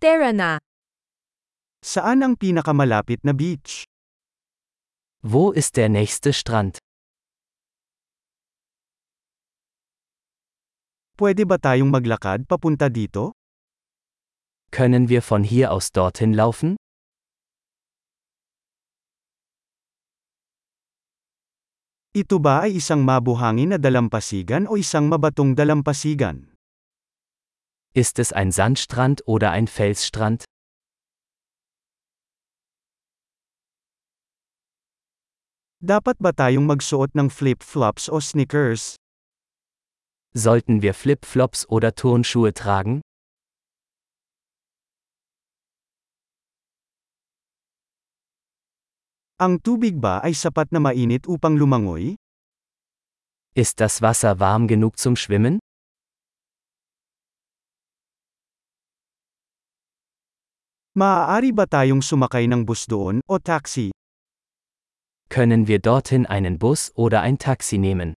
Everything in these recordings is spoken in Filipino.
Tara na! Saan ang pinakamalapit na beach? Wo ist der nächste Strand? Pwede ba tayong maglakad papunta dito? Können wir von hier aus dorthin laufen? Ito ba ay isang mabuhangin na dalampasigan o isang mabatong dalampasigan? Ist es ein Sandstrand oder ein Felsstrand? Dapat ba tayong magsuot ng flip-flops o sneakers? Sollten wir Flip-Flops oder Turnschuhe tragen? Ang tubig ba ay sapat na mainit upang lumangoy? Ist das Wasser warm genug zum Schwimmen? Maaari ba tayong sumakay ng bus doon o taxi? Können wir dorthin einen Bus oder ein Taxi nehmen?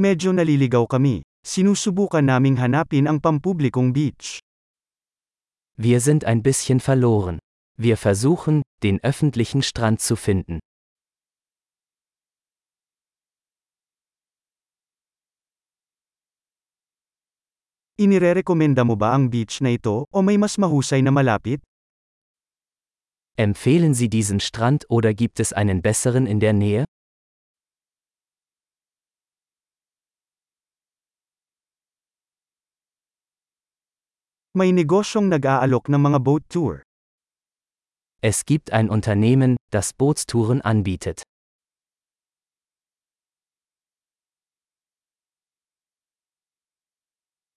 Medyo naliligaw kami. Sinusubukan naming hanapin ang pampublikong beach. Wir sind ein bisschen verloren. Wir versuchen, den öffentlichen Strand zu finden. Inirerekomenda mo ba ang beach na ito o may mas mahusay na malapit? Empfehlen Sie diesen Strand oder gibt es einen besseren in der Nähe? May negosyong nag-aalok ng mga boat tour. Es gibt ein Unternehmen, das Bootstouren anbietet.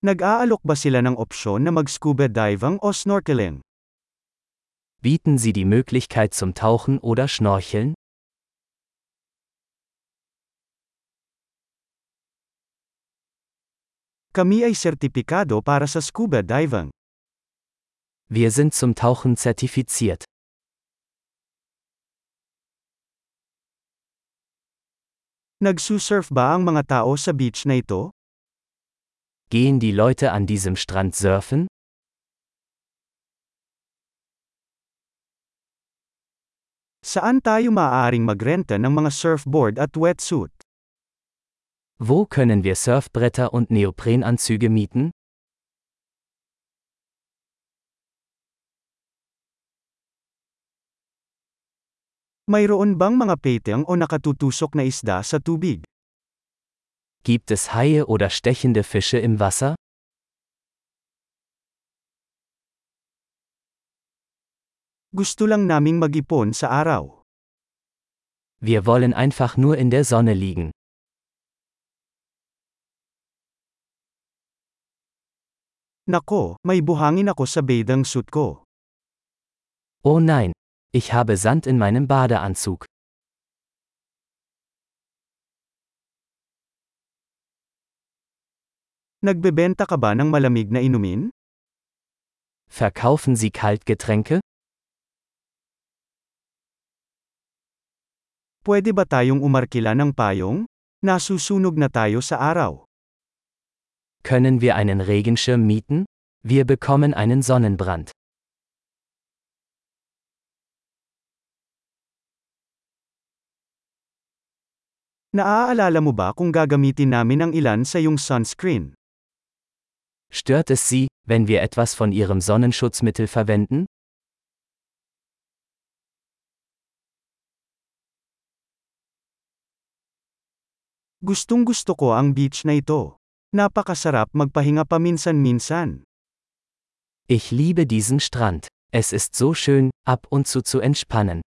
Nag-aalok ba sila ng opsyon na mag-scuba diving o snorkeling? Bieten Sie die Möglichkeit zum Tauchen oder Schnorcheln? Kami ay sertipikado para sa scuba diving. Wir sind zum Tauchen zertifiziert. Nagsusurf ba ang mga tao sa beach na ito? Gehen die Leute an diesem Strand surfen? Saan tayo maaaring magrenta ng mga surfboard at wetsuit? Wo können wir Surfbretter und Neoprenanzüge mieten? Mayroon bang mga peteng o nakatutusok na isda sa tubig? Gibt es Haie oder stechende Fische im Wasser? Gusto lang naming mag-ipon sa araw. Wir wollen einfach nur in der Sonne liegen. Nako, may buhangin ako sa bathing suit ko. Oh nein, ich habe Sand in meinem Badeanzug. Nagbebenta ka ba ng malamig na inumin? Verkaufen Sie Kaltgetränke? Pwede ba tayong umarkila ng payong? Nasusunog na tayo sa araw. Können wir einen Regenschirm mieten? Wir bekommen einen Sonnenbrand. Naaalala mo ba kung gagamitin namin ang ilan sa iyong sunscreen? Stört es Sie, wenn wir etwas von Ihrem Sonnenschutzmittel verwenden? Gustong gusto ko ang beach na ito. Napakasarap magpahinga paminsan-minsan. Ich liebe diesen Strand. Es ist so schön, ab und zu zu entspannen.